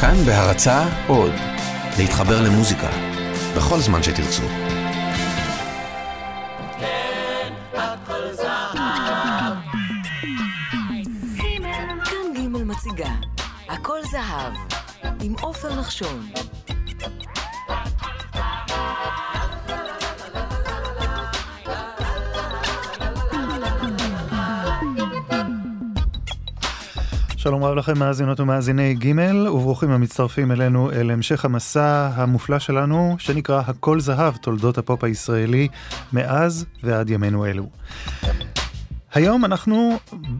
כאן בהרצה עוד, להתחבר למוזיקה, בכל זמן שתרצו. כאן ג' מציגה, הכל זהב, עם עופר נחשון. שלום רב לכם מאזינות ומאזיני ג' וברוכים המצטרפים אלינו אל המשך המסע המופלא שלנו שנקרא הכל זהב תולדות הפופ הישראלי מאז ועד ימינו אלו. היום אנחנו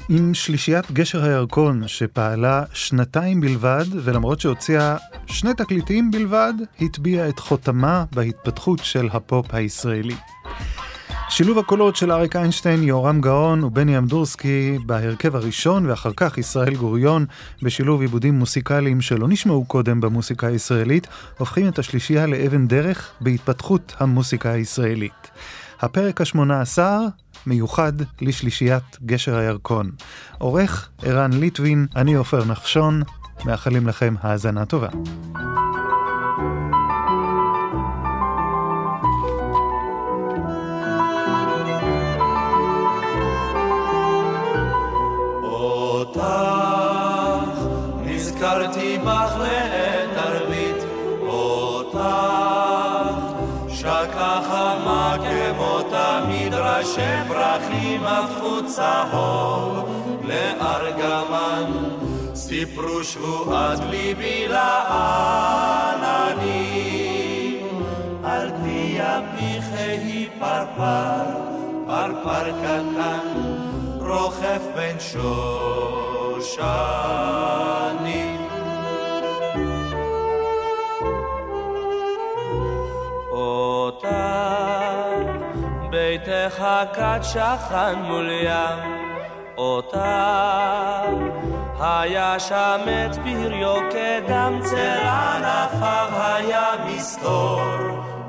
עם שלישיית גשר הירקון שפעלה שנתיים בלבד ולמרות שהוציאה שני תקליטים בלבד הטביעה את חותמה בהתפתחות של הפופ הישראלי. שילוב הקולות של אריק איינשטיין, יהורם גאון ובני אמדורסקי בהרכב הראשון ואחר כך ישראל גוריון בשילוב עיבודים מוסיקליים שלא נשמעו קודם במוסיקה הישראלית הופכים את השלישייה לאבן דרך בהתפתחות המוסיקה הישראלית. הפרק השמונה עשר מיוחד לשלישיית גשר הירקון. עורך ערן ליטבין, אני עופר נחשון, מאחלים לכם האזנה טובה. אותך, נזכרתי בך לעת ערבית, אותך, שקה חמה כמו תמיד, ראשי פרחים הפכו צהוב לארגמן, סיפרו שבועת ליבי אני, על גביע פיכי פרפר, פרפר קטן. רוכב בין שושנים. אותך ביתך כת שכן מול ים, אותך היה שם את פריו כדם צל ענפיו היה מסתור.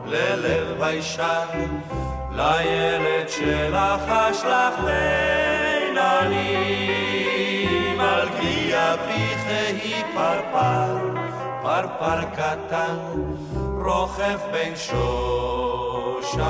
ללב ביישן לילד שלך אשלח בין עלים פרפר, פרפר קטן רוכב בין שושנים.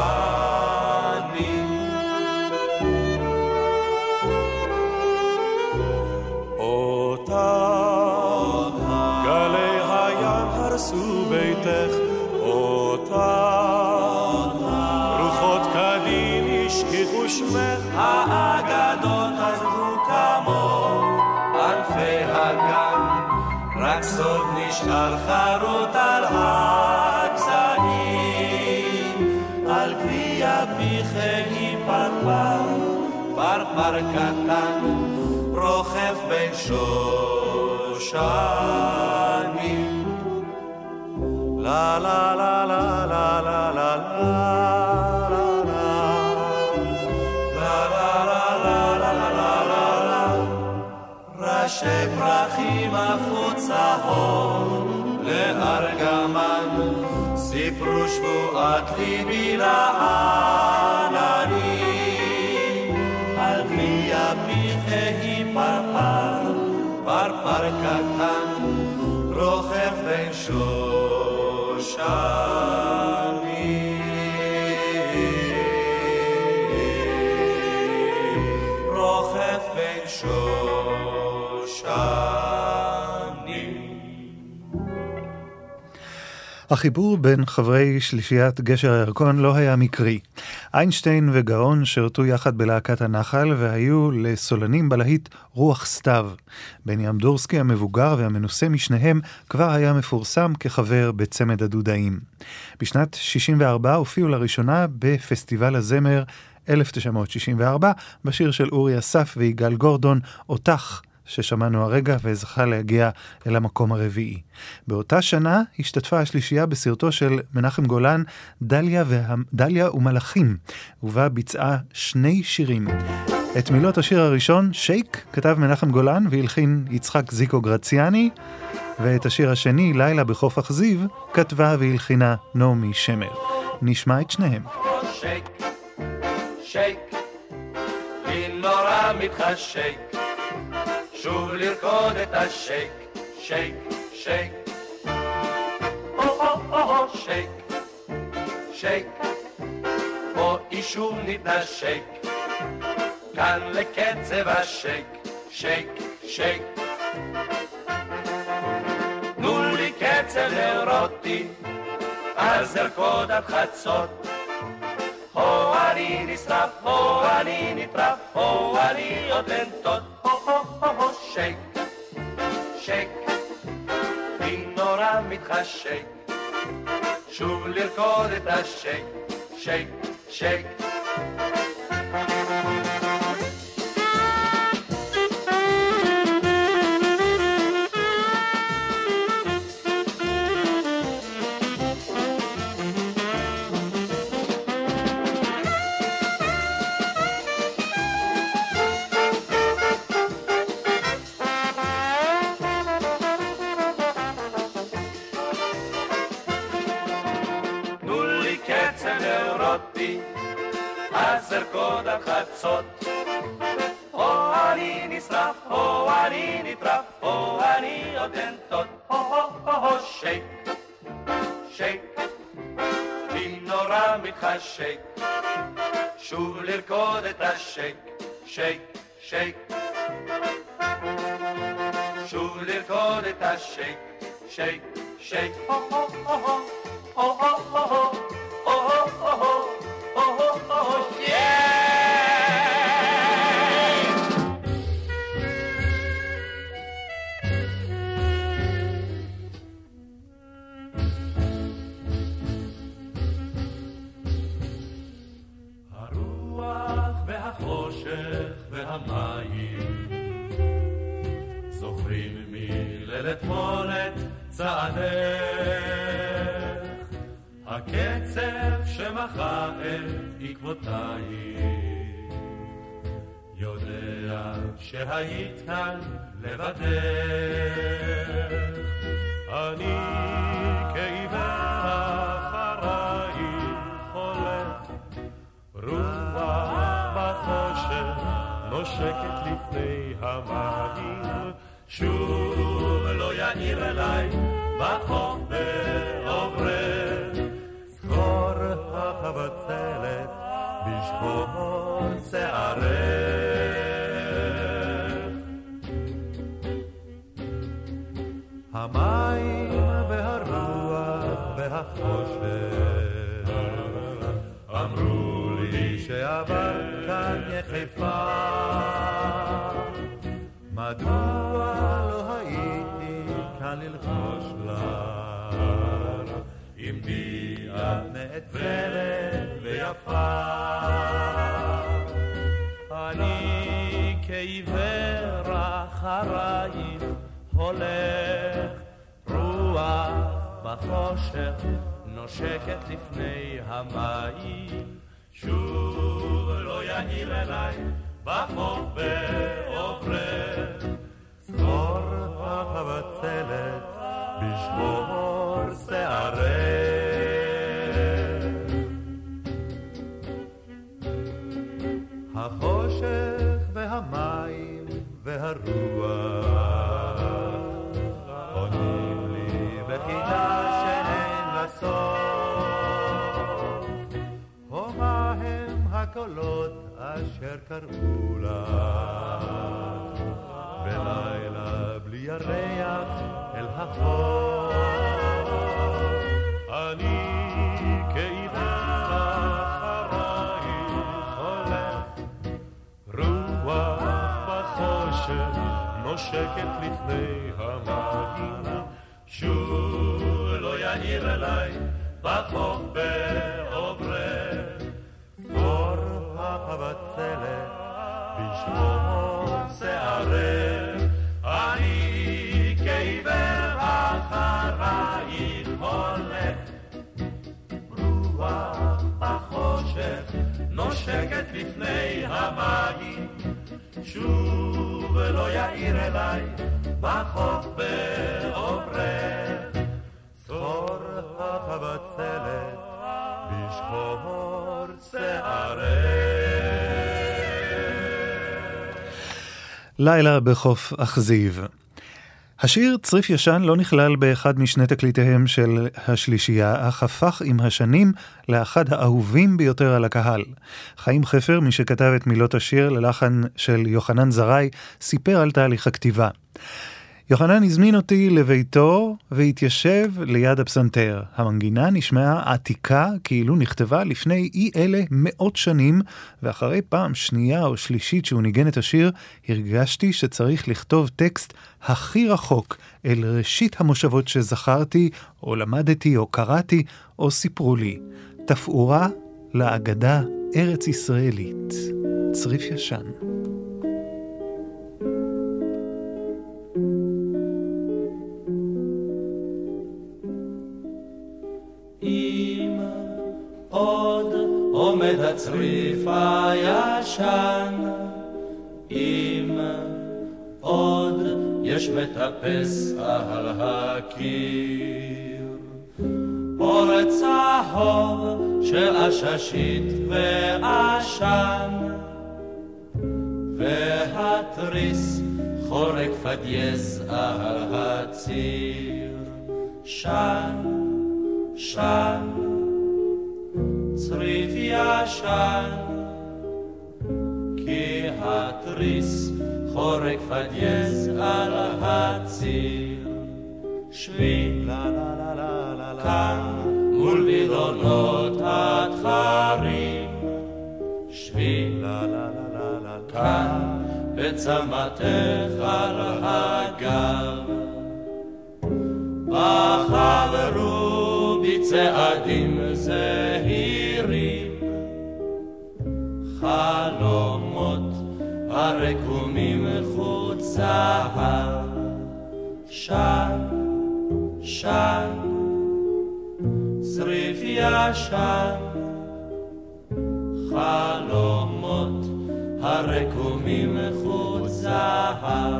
שושנים. לה לה לה לה לה לה לה ראשי פרחים הפכו צהוב לארגמן, סיפרו שבועת ליבי לאן החיבור בין חברי שלישיית גשר הירקון לא היה מקרי. איינשטיין וגאון שירתו יחד בלהקת הנחל והיו לסולנים בלהיט רוח סתיו. בני אמדורסקי המבוגר והמנוסה משניהם כבר היה מפורסם כחבר בצמד הדודאים. בשנת 64 הופיעו לראשונה בפסטיבל הזמר 1964 בשיר של אורי אסף ויגאל גורדון, אותך, ששמענו הרגע וזכה להגיע אל המקום הרביעי. באותה שנה השתתפה השלישייה בסרטו של מנחם גולן, דליה, וה... דליה ומלאכים, ובה ביצעה שני שירים. את מילות השיר הראשון, שייק, כתב מנחם גולן והלחין יצחק זיקו גרציאני, ואת השיר השני, לילה בחוף אכזיב, כתבה והלחינה נעמי שמר. נשמע את שניהם. שייק, שייק, לי נורא מתחשק, שוב לרקוד את השייק, שייק, שייק, שייק, שייק, פה אישום נתנשק, כאן לקצב השייק, שייק, שייק. תנו לי קצב אירוטי, אז ארקוד עד חצות. הו אני נשרף, הו אני נטרף, הו אני עוד לנטות, שייק, שייק, לי נורא מתחשק, שוב לרקוד את השייק, שייק, שייק. לרקוד את השייק, שייק, שייק. שוב לרקוד את השייק, שייק, שייק, הו הו הו הו, הו הו הו הו, שהיית כאן לבדך, אני כעיוור אחרייך הולך, רוח בחושך נושקת לפני המים, שוב לא יאיר אליי בחוף בעוברך. זכור החבצלת בשבור שערך. יחפה מדוע לא הייתי כאן ללחוש לך? עמדי את נעצרת ויפה אני כעיוור אחרייך הולך רוח בחושך נושקת לפני המים שוב לא יאיר אליי בחוף בעוברך. זכור החבצלת בשמור שערך. החושך והמים והרוח אשר קראו לך בלילה בלי ירח אל החור. אני כעיוור אחרייך הולך רוח בחושך נושקת לפני המים שוב לא יאיר אליי בחוף בעוברך הבצלת בשמור שערך אני כעיוור אחרייך הולך רוח בחושך נושקת לפני המים שוב לא יאיר אליי בחוף בעוברך לילה בחוף אכזיב. השיר צריף ישן לא נכלל באחד משני תקליטיהם של השלישייה, אך הפך עם השנים לאחד האהובים ביותר על הקהל. חיים חפר, מי שכתב את מילות השיר ללחן של יוחנן זרעי, סיפר על תהליך הכתיבה. יוחנן הזמין אותי לביתו והתיישב ליד הפסנתר. המנגינה נשמעה עתיקה כאילו נכתבה לפני אי אלה מאות שנים, ואחרי פעם שנייה או שלישית שהוא ניגן את השיר, הרגשתי שצריך לכתוב טקסט הכי רחוק אל ראשית המושבות שזכרתי, או למדתי, או קראתי, או סיפרו לי. תפאורה לאגדה ארץ ישראלית. צריף ישן. עוד עומד הצריף הישן, אם עוד יש מטפס על הקיר. אור צהוב של עששית ועשן, והתריס חורק פדייז על הציר. שן, שן, צריף ישן, כי התריס חורק פדייז על הציר. שבי כאן מול וילונות התחרים, שבי כאן בצמתך על הגב. בחברו בצעדים זהירים, חלומות הרקומים חוט זהב, שן, שן, צריף ישן, חלומות הרקומים זהב.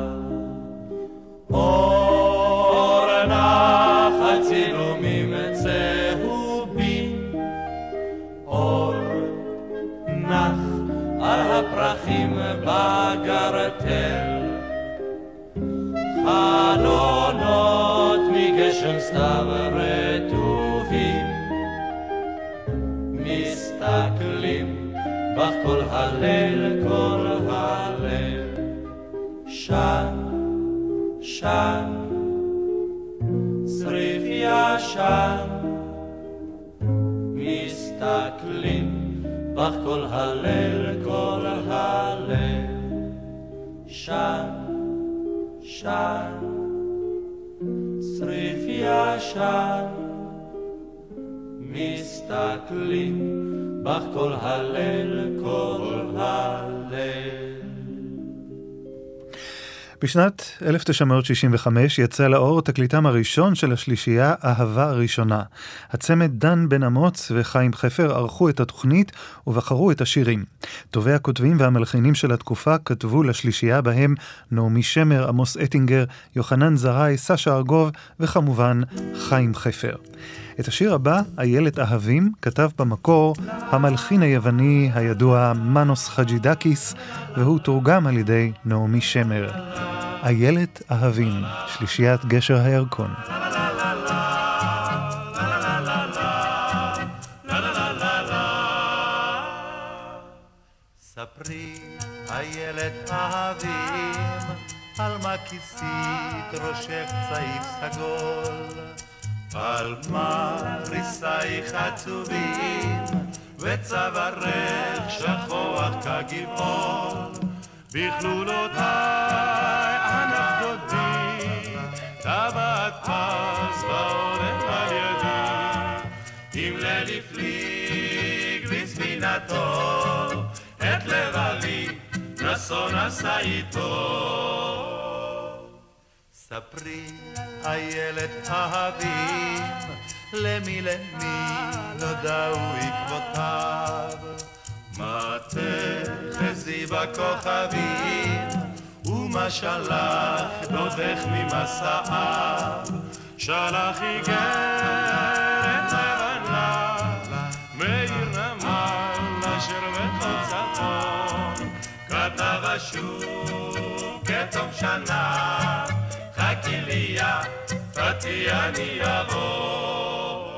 אור על הפרחים בגרטל, חלונות מגשם סתיו רטובים, מסתכלים בך כל הליל, כל הליל, שן ישן, צריף ישן, מסתכלים בך כל הליל, כל הליל, שן, שן, צריף ישן, מסתכלים בך כל הליל, כל הליל. בשנת 1965 יצא לאור תקליטם הראשון של השלישייה אהבה ראשונה. הצמד דן בן אמוץ וחיים חפר ערכו את התוכנית ובחרו את השירים. טובי הכותבים והמלחינים של התקופה כתבו לשלישייה בהם נעמי שמר, עמוס אטינגר, יוחנן זרעי, סשה ארגוב וכמובן חיים חפר. את השיר הבא, איילת אהבים, כתב במקור המלחין היווני הידוע מנוס חג'ידקיס, והוא תורגם על ידי נעמי שמר. איילת אהבים, שלישיית גשר הירקון. ספרי, איילת אהבים, על מה כיסית ראשך צעיף סגול? על מה ריסייך עצובים, וצווארך שכוח כגבעול, בכלולותיי ענף דודי, טבעת פז והולך על ידי, אם ליל הפליג בספינתו, את לבבי נסון עשה איתו. ספרי, איילת אהבים, למי למי נודעו עקבותיו. מה תחזי בכוכבים, ומה שלח דודך ממסעיו. שלח איגרת לבנה, מאיר נמל אשר צפון. כתב אשור כתום שנה, ראייה, פתי אני אבוא.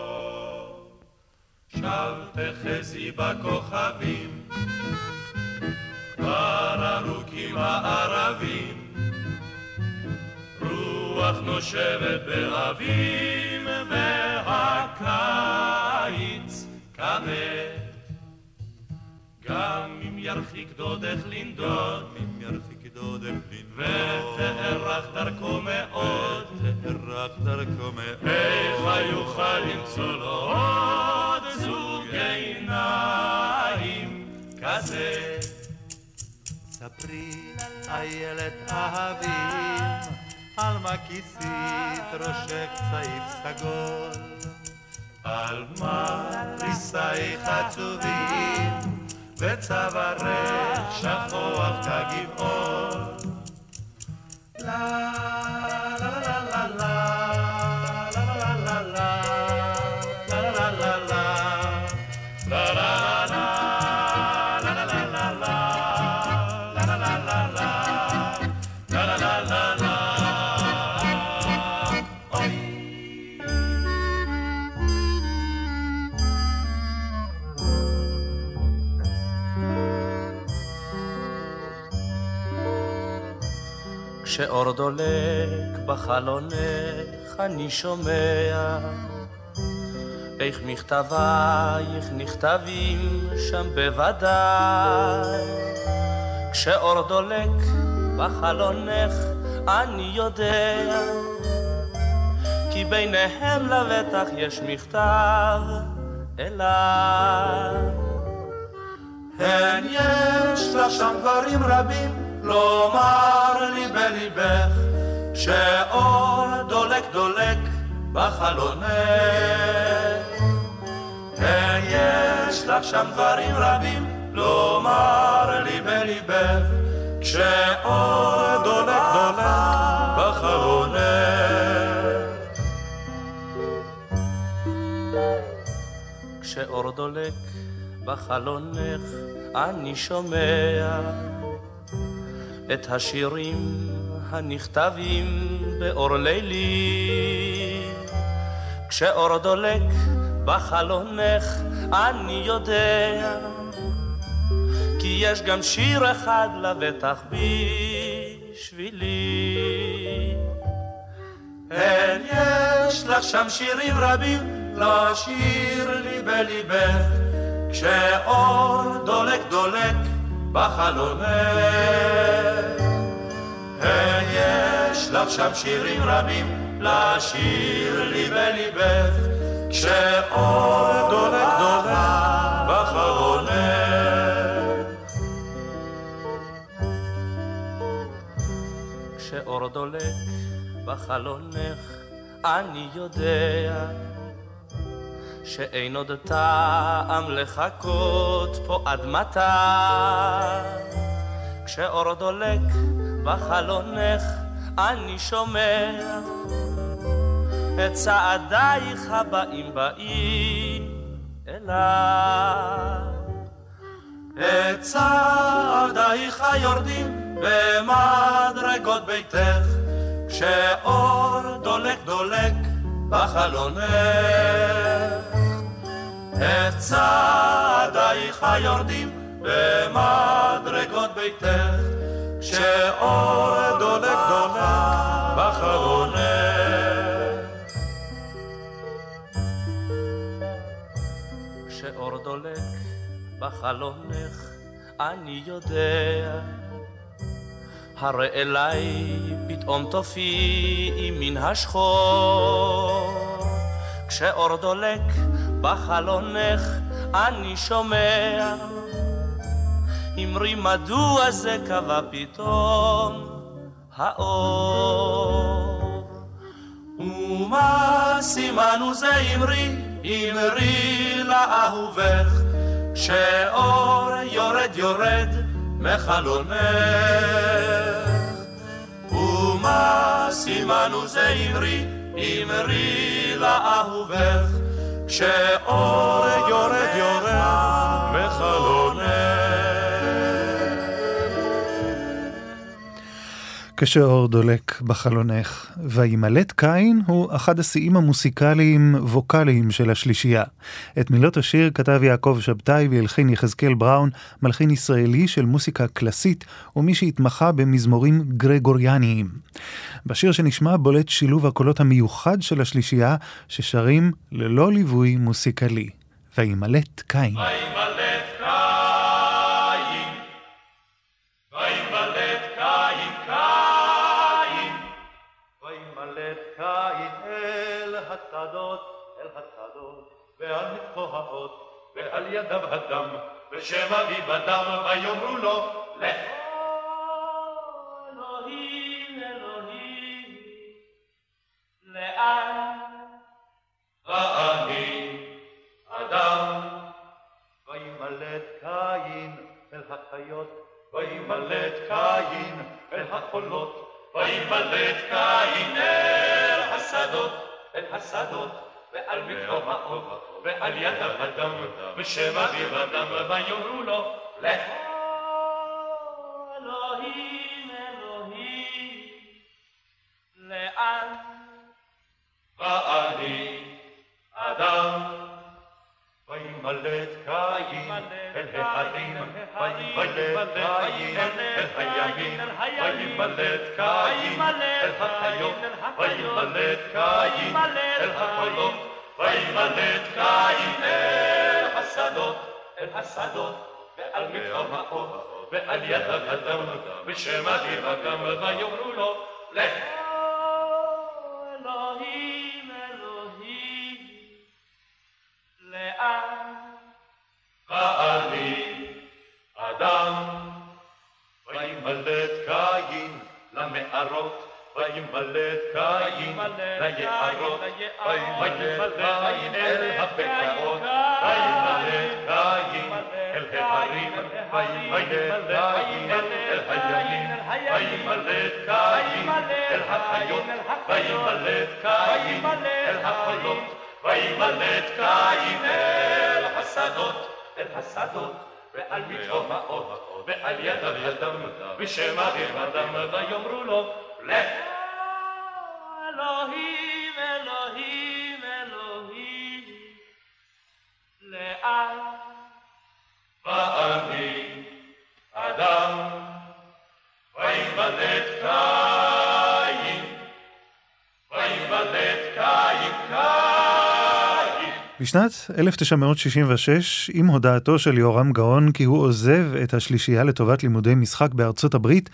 שב תחזי בכוכבים, כבר ארוכים הערבים, רוח נושבת באביב והקיץ כבד. גם אם ירחיק דודך לנדוד, אם ירחיק דודך לנדוד, ותארך דרכו מאוד, תארך דרכו מאוד, איך יוכל למצוא לו עוד זוג עיניים כזה? ספרי, איילת אהבים, על מה כיסית ראשך צעיף סגול? על מה ריסייך עצובים? וצווארך שכוח כגבעון. לה כשאור דולק בחלונך אני שומע. איך מכתבייך נכתבים שם בוודאי. כשאור דולק בחלונך אני יודע. כי ביניהם לבטח יש מכתב אליי. הן יש לך שם דברים רבים לומר לי בליבך שאור דולק דולק בחלונך. יש לך שם דברים רבים לומר לי בליבך כשאור דולק דולק בחלונך. כשאור דולק בחלונך אני שומע את השירים הנכתבים באור לילי. כשאור דולק בחלונך אני יודע כי יש גם שיר אחד לבטח בשבילי. אין יש לך שם שירים רבים לשיר לי בליבך כשאור דולק דולק בחלונך. יש לך שם שירים רבים לשיר לי בליבך, כשאור דולק דולק בחלונך. כשאור דולק בחלונך אני יודע שאין עוד טעם לחכות פה עד מתי. כשאור דולק בחלונך אני שומע את צעדייך הבאים באים אליי. את צעדייך יורדים במדרגות ביתך כשאור דולק דולק בחלונך את צעדייך יורדים במדרגות ביתך, כשאור דולק דולק בחלונך. כשאור דולק בחלונך, אני יודע, הרי אליי פתאום תופיעי מן השחור. כשאור דולק בחלונך אני שומע. אמרי מדוע זה קבע פתאום האור? ומה סימנו זה אמרי? אמרי לאהובך שאור יורד יורד מחלונך. ומה סימנו זה אמרי? אמרי לאהובך שאור יורד יורד מחלום. כשאור דולק בחלונך. וימלט קין הוא אחד השיאים המוסיקליים-ווקאליים של השלישייה. את מילות השיר כתב יעקב שבתאי והלחין יחזקאל בראון, מלחין ישראלי של מוסיקה קלאסית, ומי שהתמחה במזמורים גרגוריאניים. בשיר שנשמע בולט שילוב הקולות המיוחד של השלישייה, ששרים ללא ליווי מוסיקלי. וימלט קין. וימלט ועל ידיו הדם, בשם אבי בדם, ויאמרו לו, לך. אלוהים, אלוהים, לאן? ואני אדם. וימלט קין אל החיות, וימלט קין אל החולות, וימלט קין אל השדות, אל השדות. ועל מקום האוב, ועל ידיו הדם, בשם אביו הדם, ויאמרו לו, לך. אלוהים, אלוהים, לאן? וימלט קין אל ההרים, וימלט קין אל הימים, וימלט קין אל החיות, וימלט קין אל החולות, וימלט קין אל השדות, אל השדות, ועל מקום האור, ועל ידיו הדם, בשם אביו הגם, ויאמרו לו, לך. ליערות, וימלט קין אל הבקעות, וימלט קין אל ההרים, וימלט קין אל הימים, וימלט קין אל החיות, וימלט קין אל החולות, וימלט קין אל השדות, אל השדות, ועל מקום האור, ועל ידם, בשם אביו אדם, ויאמרו לו, לך. אלוהים, אלוהים, אלוהים, לאן? ואני אדם, וימלט קין, וימלט קין, קין. בשנת 1966, עם הודעתו של יורם גאון כי הוא עוזב את השלישייה לטובת לימודי משחק בארצות הברית,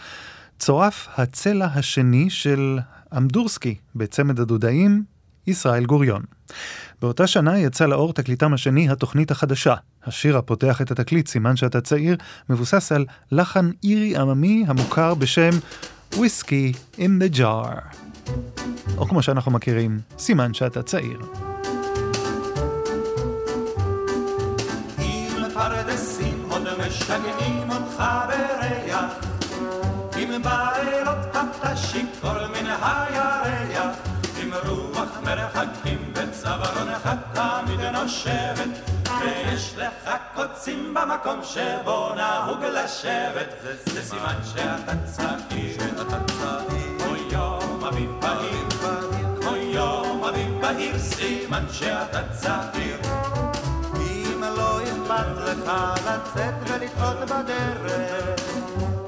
צורף הצלע השני של אמדורסקי בצמד הדודאים, ישראל גוריון. באותה שנה יצא לאור תקליטם השני, התוכנית החדשה. השיר הפותח את התקליט, סימן שאתה צעיר, מבוסס על לחן אירי עממי המוכר בשם וויסקי in the jar. או כמו שאנחנו מכירים, סימן שאתה צעיר. משגעים אותך בריח עם בעלות אתה שיכור הירח עם רוח מרחקים בצווארונך תמיד נושבת ויש לך קוצים במקום שבו נהוג לשבת. זה סימן שאתה צעיר. כמו יום אביב בהיר. כמו יום אביב בהיר סימן שאתה צעיר. אם לא אכפת לך לצאת ולטעות בדרך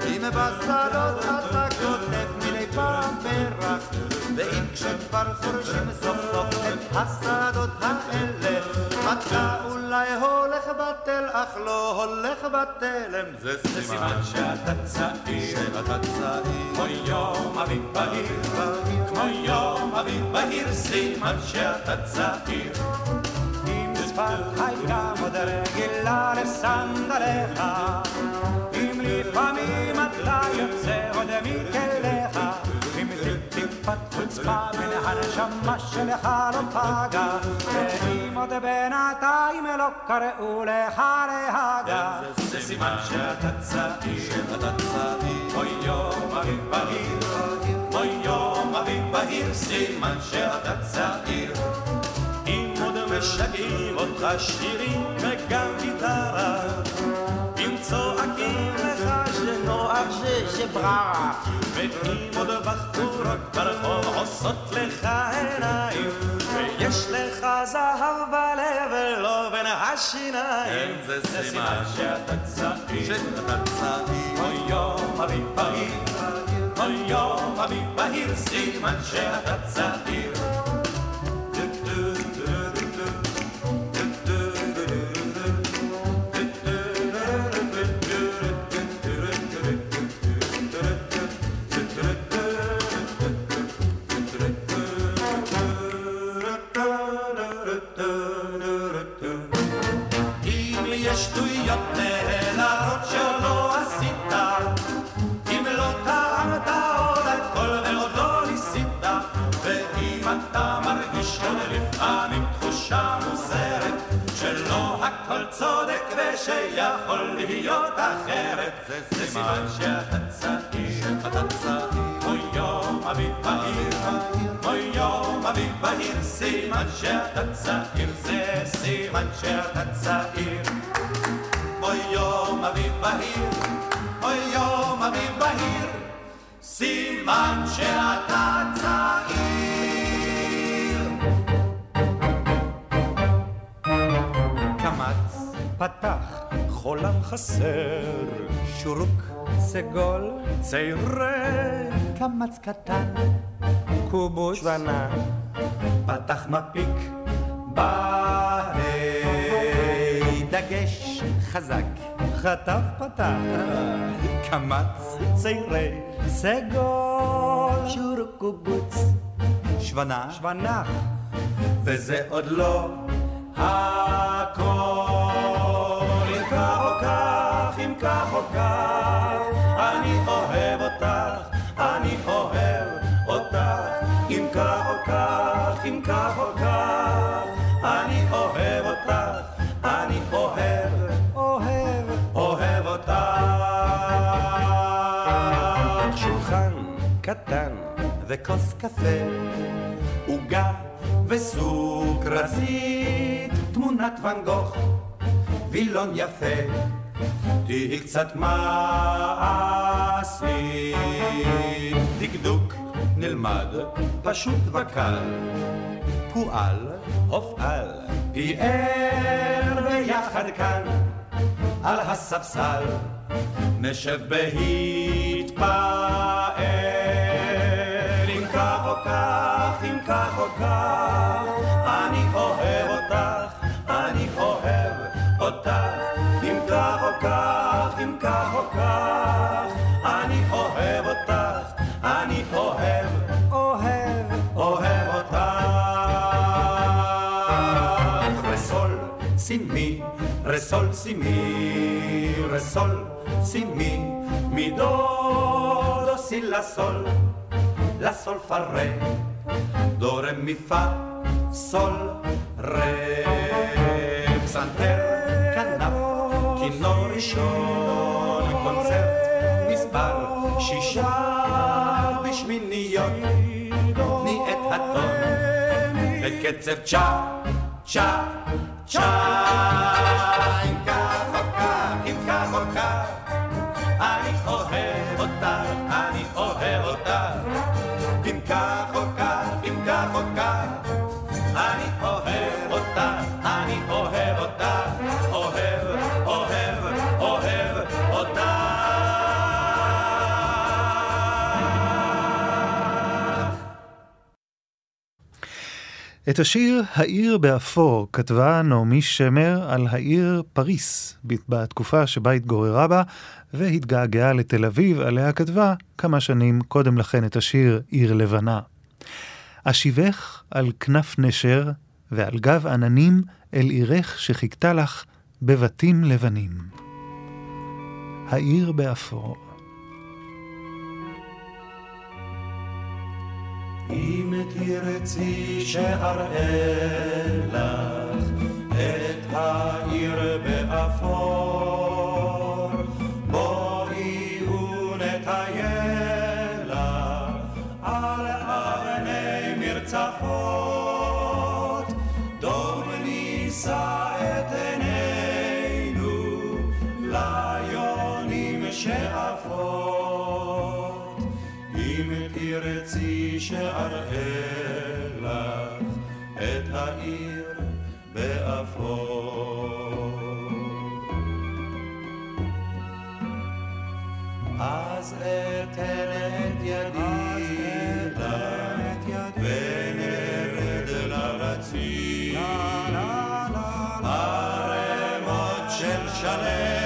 אם בשדות אתה כותב מדי פעם פרח ואם כשכבר חורשים סוף סוף את השדות האלה אתה אולי הולך בטל אך לא הולך בתלם זה סימן שאתה צעיר. שאתה צעיר. כמו יום אביב בהיר. כמו יום אביב בהיר סימן שאתה צעיר. שפת הייתה עוד רגילה לסנדליך. אם לפעמים אתה יוצא עוד מכליך אם טיפת חוצפה מן הנשמה שלך לא פגה. ואם עוד בינתיים לא קראו לך להגה. זה סימן שאתה צעיר. אוי יום אביב בהיר. אוי יום אביב בהיר. סימן שאתה צעיר משגעים אותך שירים וגם גיטרה. אם צועקים לך שנוע שברה ואם עוד בחורות ברחוב עושות לך עיניים. ויש לך זהב בלב ולא בין השיניים זה סימן שאתה צעיר. שאתה צעיר. אוי יום אביב בהיר. אוי יום אביב בהיר. סימן שאתה צעיר סימן שאתה צעיר זה סימן שאתה צעיר אוי יום אביב בהיר אוי יום אביב בהיר סימן שאתה צעיר קמץ פתח חולם חסר שורוק סגול צעירי קמץ קטן קובוץ שוונה פתח מפיק בה"א דגש חזק חטף פתח קמץ צעירי סגול שורוק קובוץ שוונה שוונח וזה עוד לא הכל. אם כך או כך, אם כך או כך, אני אוהב אותך, אני אוהב אם כך או כך, אני אוהב אותך, אני אוהב, אוהב, אוהב אותך. שולחן קטן וכוס קפה, עוגה וסוכרזית, תמונת ואן גוך, וילון יפה, תהי קצת מעשית. דקדוק נלמד, פשוט וקל, פועל, הופעל, פיאר ביחד כאן, על הספסל, נשב בהתפעל. אם כך או כך, אם כך או כך, סימי, רסול, סימי, רסול, סימי, מידו, דו, סי, לה, סול, לה, סול, פה, רה, דו, רה, מי, פה, סול, רה, פסנתר, כנף, כינור ראשון, קונצרט, מספר שישה בשמיניות, תני את הטון, את קצב צ'ה, צ'ה, צ'ה. את השיר "העיר באפור" כתבה נעמי שמר על העיר פריס, בתקופה שבה התגוררה בה, והתגעגעה לתל אביב, עליה כתבה כמה שנים קודם לכן את השיר "עיר לבנה". אשיבך על כנף נשר, ועל גב עננים אל עירך שחיכתה לך בבתים לבנים. העיר באפור. אם תרצי שאראה לך את העיר באפור, שאראה לך את העיר באפור. אז אתן את ידי לך ונרד לרציף ערמות של שלכת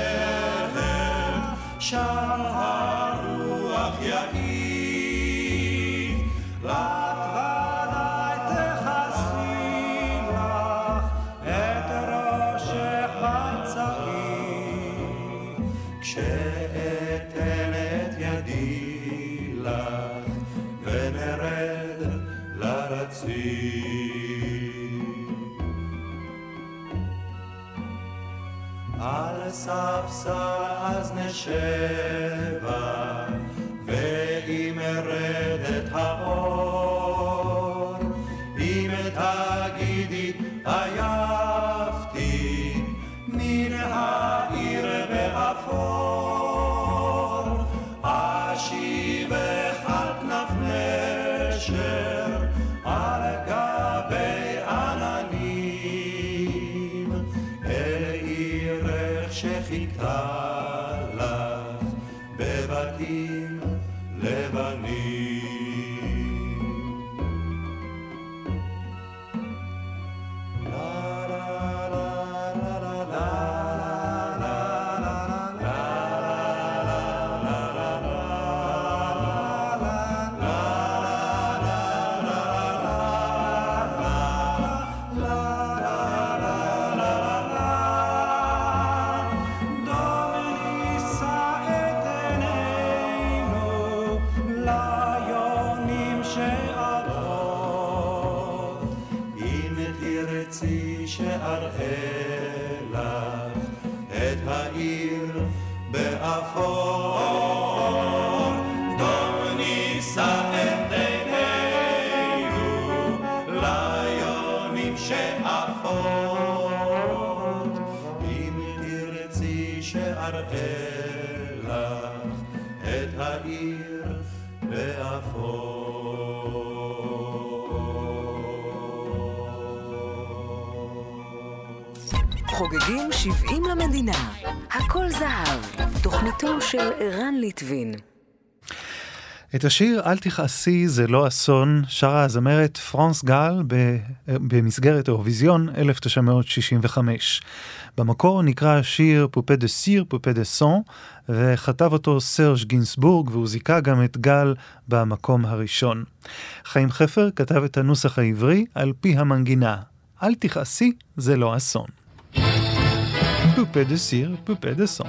חוגגים 70 למדינה. הכל זהב. תוכניתו של ערן ליטבין. את השיר "אל תכעסי זה לא אסון" שרה הזמרת פרנס גל במסגרת האירוויזיון 1965. במקור נקרא השיר Poupée de cire, poupée de son, וכתב אותו סרג' גינסבורג, והוא זיכה גם את גל במקום הראשון. חיים חפר כתב את הנוסח העברי על פי המנגינה. אל תכעסי זה לא אסון. פופה דה סיר, פופה דה סון.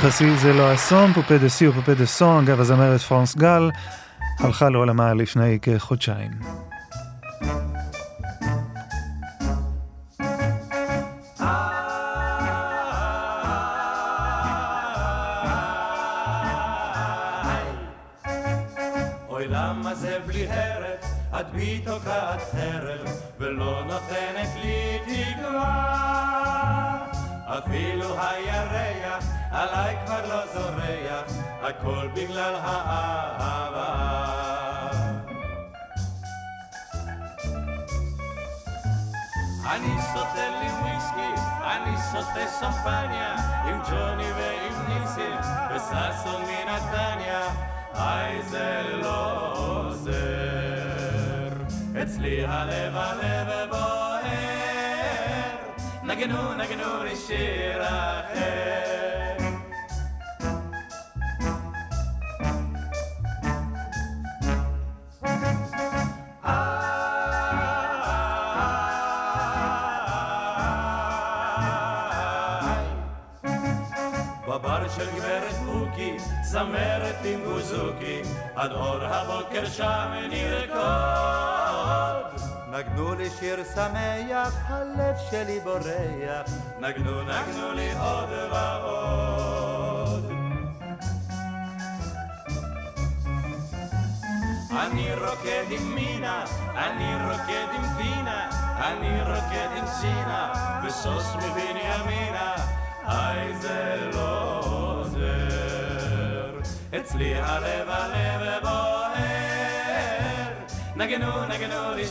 תכעסי, זה לא אסון, פופה דה סי או פופה דה סון, אגב הזמרת פרנס גל, הלכה לעולמה לפני כחודשיים. אצלי הלב הלב בוער, נגנו נגנו לי שיר אחר. בבר של גברת בוקי, זמרת עם בוזוקי, עד אור הבוקר שם נרקוד. נגנו לי שיר שמח, הלב שלי בורח, נגנו נגנו לי עוד ועוד. אני רוקד עם מינה, אני רוקד עם טינה, אני רוקד עם צינה, ושוש מבנימינה, היי זה לא עוזר. אצלי הלב הלב בוא נגנו נגנו לי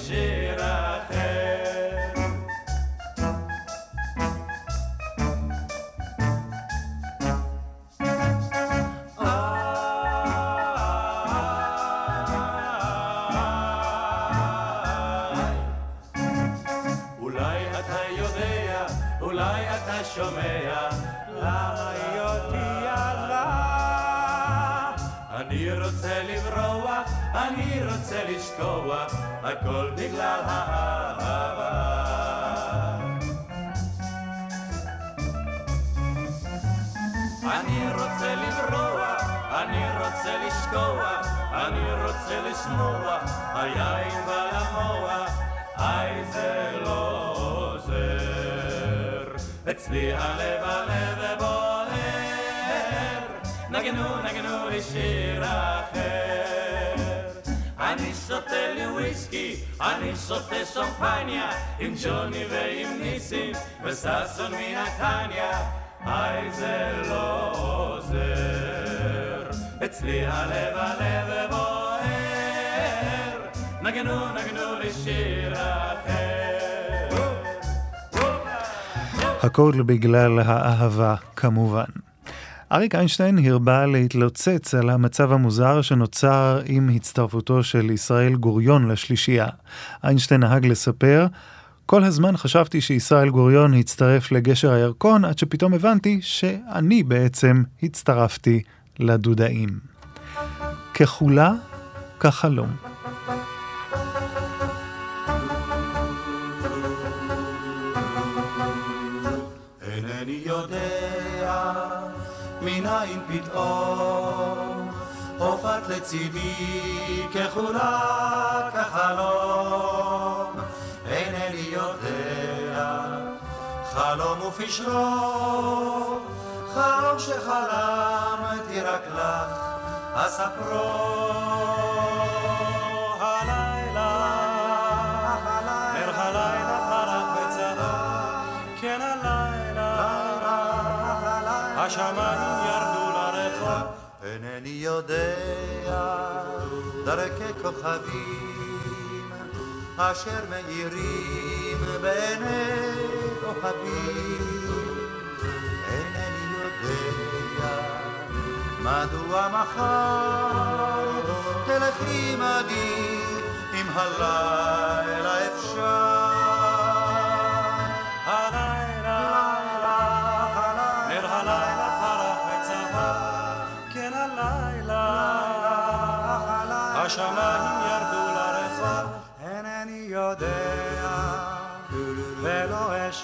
אצלי הלב הלב בוער, נגנו נגנו לי שיר אחר. אני שותה לי וויסקי, אני שותה שמפניה, עם ג'וני ועם ניסים, וששון מנתניה, היי זה לא עוזר. אצלי הלב הלב בוער, נגנו נגנו לי שיר אחר. הכל בגלל האהבה כמובן. אריק איינשטיין הרבה להתלוצץ על המצב המוזר שנוצר עם הצטרפותו של ישראל גוריון לשלישייה. איינשטיין נהג לספר, כל הזמן חשבתי שישראל גוריון הצטרף לגשר הירקון, עד שפתאום הבנתי שאני בעצם הצטרפתי לדודאים. ככולה, כחלום. מניין פתאום הופעת לצידי ככולה כחלום אינני יודע חלום ופשרו חלום שחלמתי רק לך אספרו השמיים. אינני יודע דרכי כוכבים אשר מאירים בעיני אוהבים. אינני יודע מדוע מחר תלכי עמדי אם הלילה אפשר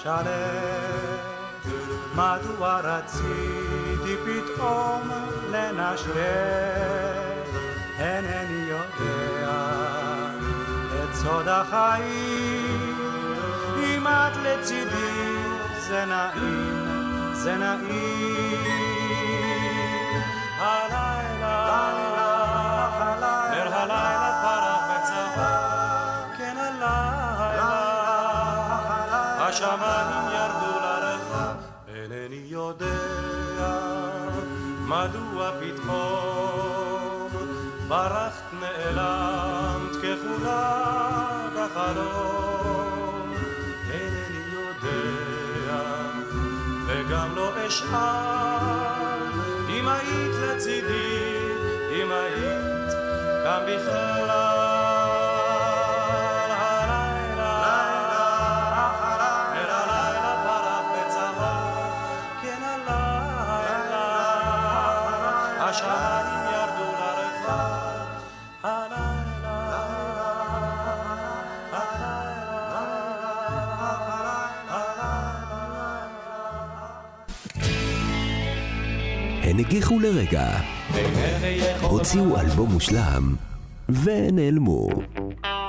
אשנה מדוע רצית ניסיתי פתאום לנשק, אינני יודע את סוד החיים. אם את לצידי זה נעים, זה נעים. הלילה, נר הלילה השמיים ירדו לרחב, אינני יודע מדוע פתאום ברחת נעלמת ככולה בחלום, אינני יודע וגם לא אשאל אם היית לצידי, אם היית כאן בכלל. הן הגיחו לרגע, הוציאו אלבום מושלם, ונעלמו.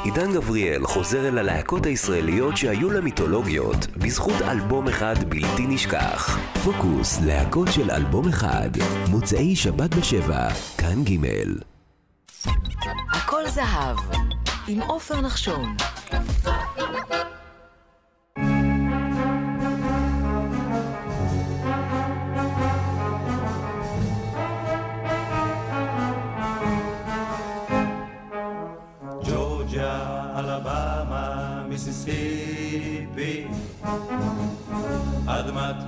עידן גבריאל חוזר אל הלהקות הישראליות שהיו לה מיתולוגיות בזכות אלבום אחד בלתי נשכח. פוקוס, להקות של אלבום אחד. מוצאי שבת בשבע, כאן ג' הכל זהב, עם עופר נחשון.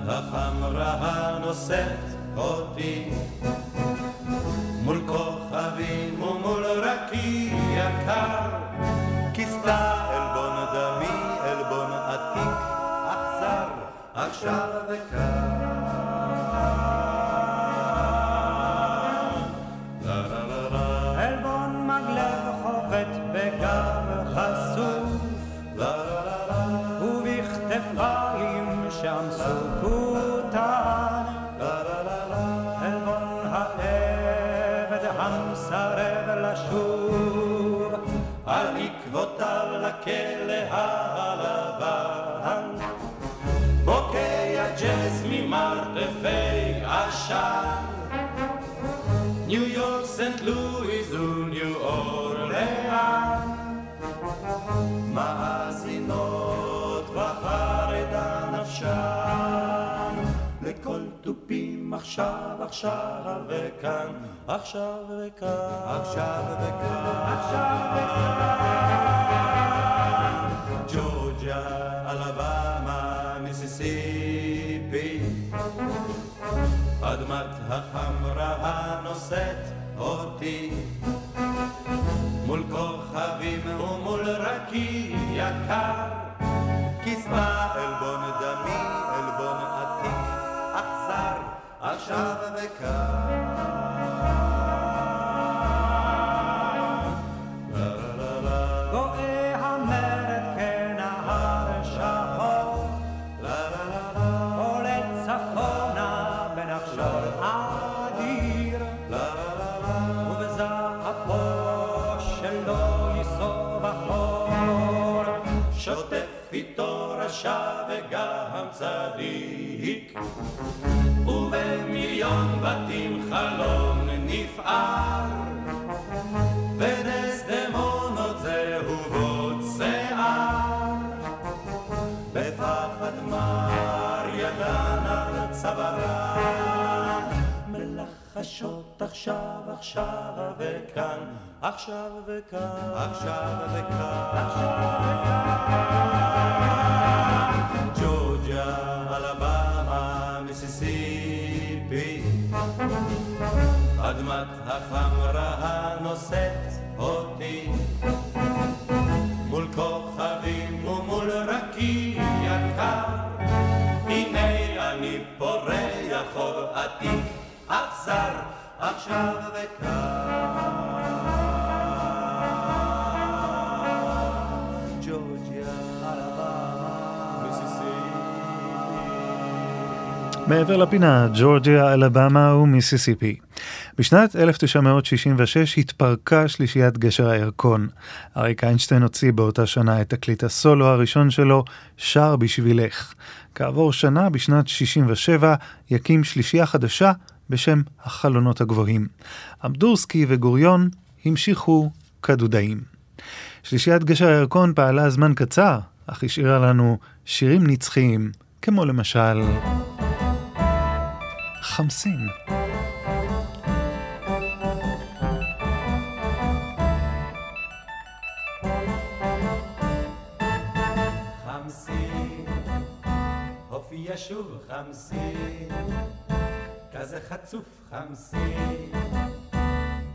החמרה הנושאת אותי עכשיו, עכשיו וכאן, עכשיו וכאן, עכשיו וכאן, עכשיו וכאן. ג'ורג'יה, אלבמה, מיסיסיפי, אדמת החמרה הנושאת אותי. מול כוכבים ומול רקיע קר. כספה עלבון דמי, עכשיו וקר. גואה המרד כנהר שחור, עולה צפונה בנחשול אדיר, ובזעפו שלא ייסוב החור. שוטף איתו רשע וגם צדיק ובמיליון בתים חלום נפער ודסדמונות זהו בוט שיער. בפחד מר ידן על צווארן מלחשות עכשיו, עכשיו וכאן, עכשיו וכאן, עכשיו וכאן, עכשיו וכאן. אדמת החמרה הנושאת אותי מול כוכבים ומול רקיע קר. הנה אני פורח חור עתיק, אכזר, עכשיו מיסיסיפי. מעבר לפינה, ג'ורג'יה, אלבמה ומיסיסיפי. בשנת 1966 התפרקה שלישיית גשר הירקון. אריק איינשטיין הוציא באותה שנה את תקליט הסולו הראשון שלו, שר בשבילך. כעבור שנה, בשנת 67, יקים שלישייה חדשה בשם החלונות הגבוהים. אמדורסקי וגוריון המשיכו כדודאים. שלישיית גשר הירקון פעלה זמן קצר, אך השאירה לנו שירים נצחיים, כמו למשל... חמסין. שוב חמסין, כזה חצוף חמסין,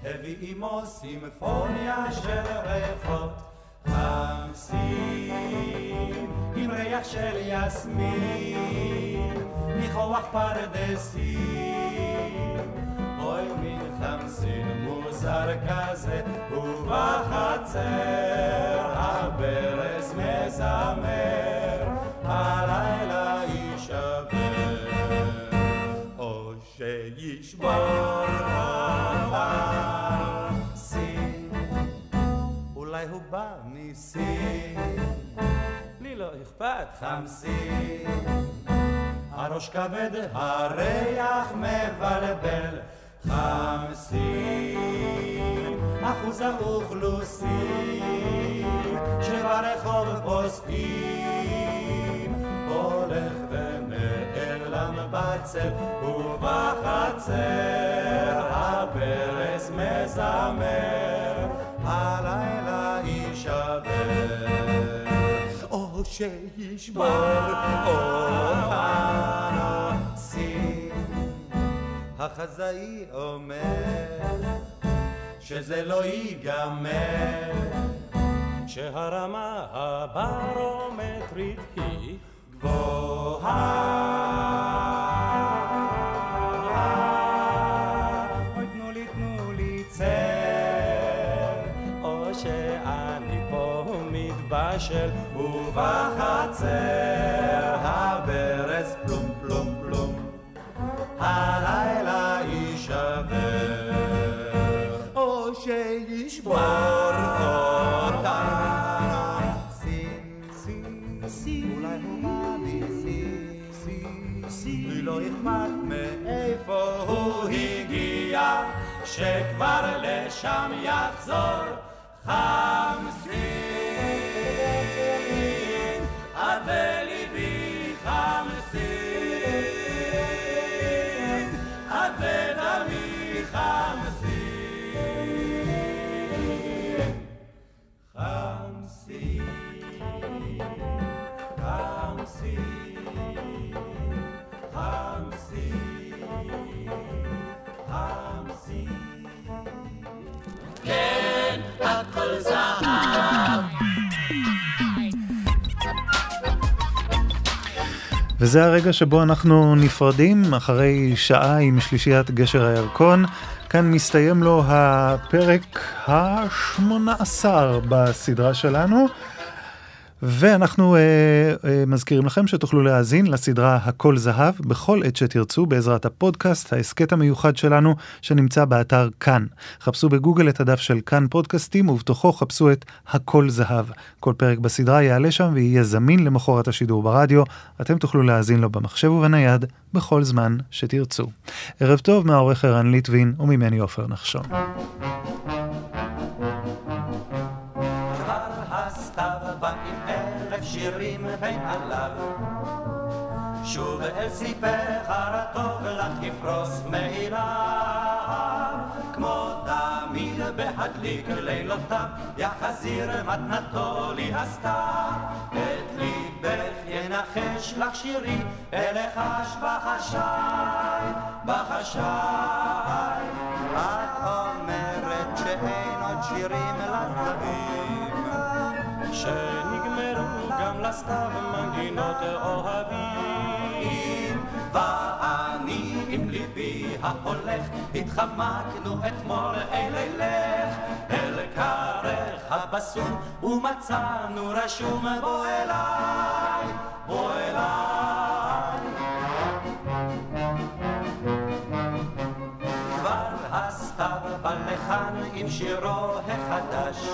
הביא עמו סימפוניה של ריחות חמסין, עם ריח של יסמין, ניחוח פרדסים, אוי מין חמסין מוזר כזה, ובחצר הברז מזמר, אולי הוא בא מסין, לי לא אכפת חמסין, הראש כבד, הריח מבלבל, חמסין, אחוז האוכלוסין, שברחוב פוסקים, בצל ובחצר הברז מזמר, הלילה יישבר. או שישבר סין. החזאי אומר שזה לא ייגמר, שהרמה הברומטרית היא גבוהה. ובחצר הברז פלום פלום פלום. הלילה יישבר. או שישבור לא שכבר לשם יחזור. חמסין וזה הרגע שבו אנחנו נפרדים, אחרי שעה עם שלישיית גשר הירקון. כאן מסתיים לו הפרק ה-18 בסדרה שלנו. ואנחנו אה, אה, מזכירים לכם שתוכלו להאזין לסדרה הכל זהב בכל עת שתרצו בעזרת הפודקאסט, ההסכת המיוחד שלנו שנמצא באתר כאן. חפשו בגוגל את הדף של כאן פודקאסטים ובתוכו חפשו את הכל זהב. כל פרק בסדרה יעלה שם ויהיה זמין למחרת השידור ברדיו. אתם תוכלו להאזין לו במחשב ובנייד בכל זמן שתרצו. ערב טוב מהעורך ערן ליטבין וממני עופר נחשון. בין עליו. שוב אל סיפך הרטוב לך יפרוס מאליו, כמו תמיד בהדליק לילותיו, יחזיר מתנתו לי הסתיו. את ליבך ינחש לך שירי, אלחש בחשאי, בחשאי. את אומרת שאין עוד שירים לצדדים, לה מנגינות אוהבים. ואני עם ליבי ההולך, התחמקנו אתמול אל אילך, אל כרך הבסום, ומצאנו רשום בוא אליי, בוא אליי. כבר הסתיו בלחן עם שירו החדש,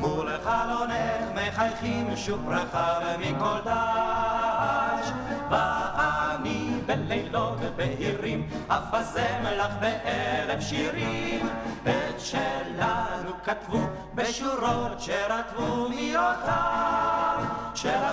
מול חלונך מחייכים שוב ברכה מכל דש. ואני בלילות בהירים אפזם לך באלף שירים. את שלנו כתבו בשורות שרטבו מיותיו של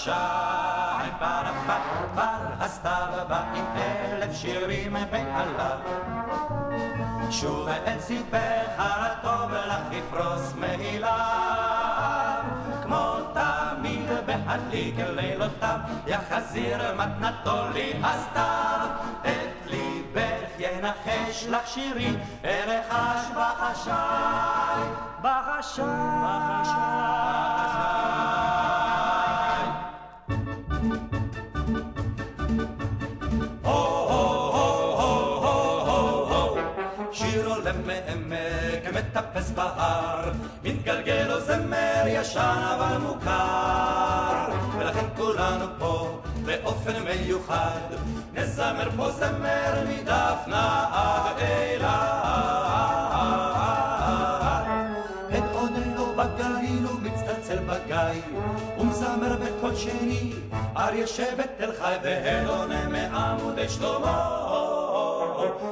הסתיו. בחשאי פרפפר הסתיו בא עם אלף שירים בעליו שוב את סיפך הטוב לך יפרוס מהילה כמו תמיד בהדליק לילותיו יחזיר מתנתו לי הסתיו. את ליבך ינחש לך שירי ארחש בחשאי בחשאי. בחשאי מטפס בהר, מתגלגל לו זמר ישן אבל מוכר, ולכן כולנו פה באופן מיוחד, נזמר פה זמר מדפנה עד אילת. את עודנו בגליל ומצטלצל בגיא, ומזמר בקול שני, אריה שבט תל חי והדונה מעמודי שלמה.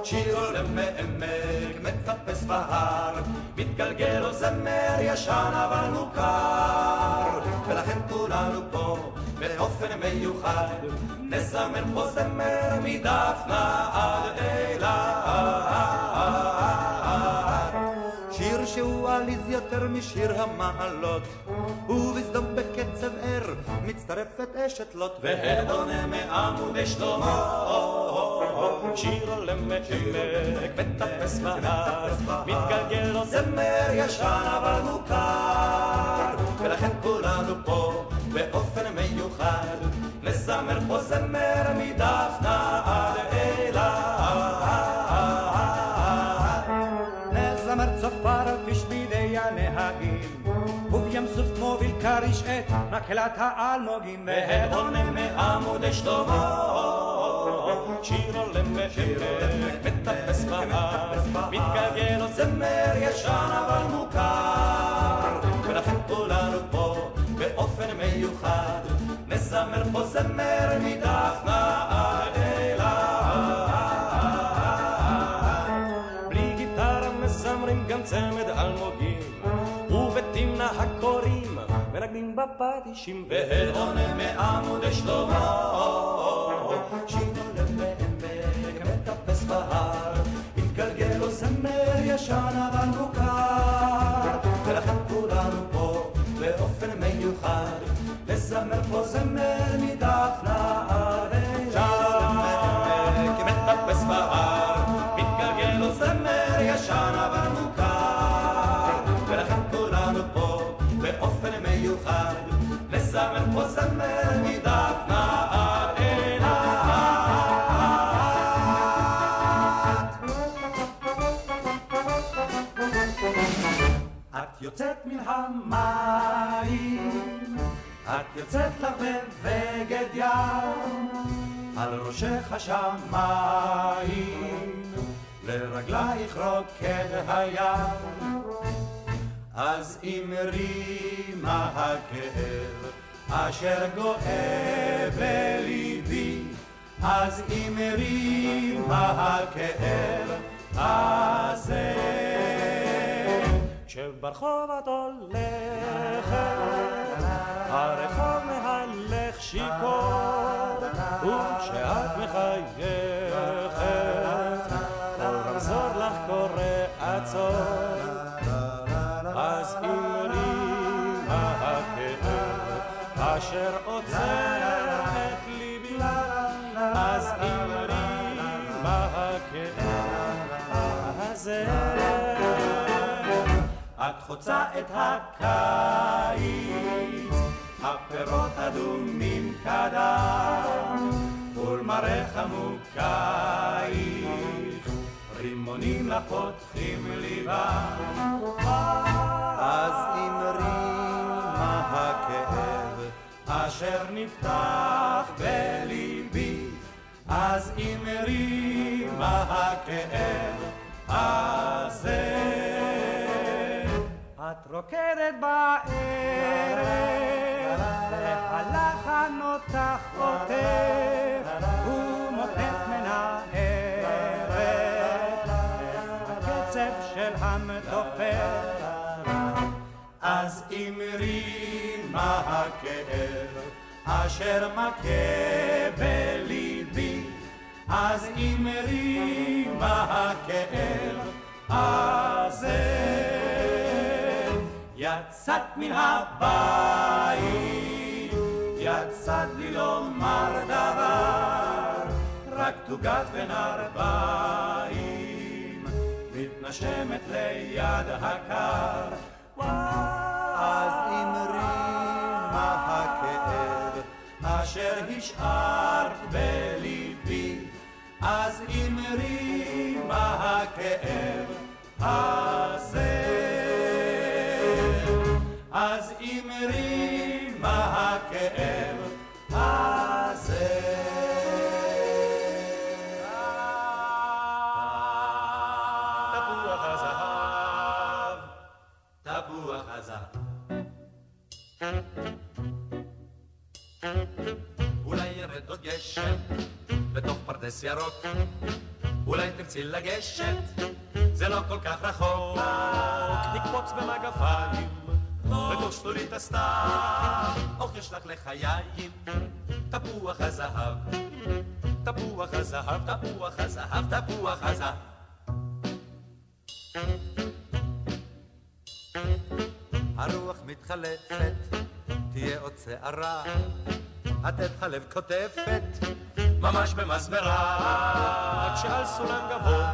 שיר עולה מעמק, מטפס בהר, מתגלגל לו זמר ישן אבל מוכר, ולכן כולנו פה באופן מיוחד, נזמר פה זמר מדפנה עד אילת. שיר שהוא עליז יותר משיר המעלות, ובסדום בקצב ער מצטרפת אשת לוט, והדונה מעמודי שלמה. שיר עולה מעמק, מטפס בהר, מתגלגל לו זמר ישן אבל מוכר, ולכן כולנו פה באופן מיוחד, נזמר פה זמר מדפנה מקהלת האלמוגים, והדונה מעמודי שלמה. שיר עולה מעמק, מטפס בהר, מתגלגל לו זמר ישן אבל מוכר, ולכן כולנו פה באופן מיוחד, נזמר פה זמר מדפנה עד בפטישים, והדונה מעמודי שלמה. בהר, התגלגל לו זמר ישן אבל מוכר, ולכן כולנו פה באופן מיוחד, לזמר פה זמר מדפנה עד יוצאת מן המים, את יוצאת לך בבגד ים, על ראשך השמיים, לרגלייך רוקד הים. אז אמרי מה הכאב אשר גואה בליבי, אז אמרי מה הכאב הזה. כשברחוב את הולכת, הרחוב מהלך שיכור, וכשאת מחייכת, כל רמזור לך קורא עצור. אז אמרי מה הכאב אשר עוצר את ליבי, אז אמרי מה הכאב הזה. חוצה את הקיץ, הפירות אדומים כדם, ולמראה מוקייך, רימונים לך פותחים ליבה. אז אמרי מה הכאב אשר נפתח בליבי, אז אמרי מה הכאב הזה. רוקדת בערב, והלחן אותך עוטף, ומוטף מן הערב, הקצב של המתופף. אז אמרי מה הכאב אשר מכה בליבי, אז אמרי מה הכאב הזה. יצאת מן הבית, יצאת לי לומר דבר, רק תוגת ונרביים, מתנשמת ליד הקר. אז אמרי מה הכאב אשר השארת בליבי, אז אמרי מה הכאב הזה. פרדס ירוק, אולי תרצי לגשת, זה לא כל כך רחוק, נקפוץ במגפיים. וכוס תוריד הסתיו, אוכל לך לחיים, תפוח הזהב, תפוח הזהב, תפוח הזהב, תפוח הזהב. הרוח מתחלפת, תהיה עוד שערה, עטת הלב קוטפת, ממש במסברה, רק שעל סולם גבוה,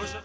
מושך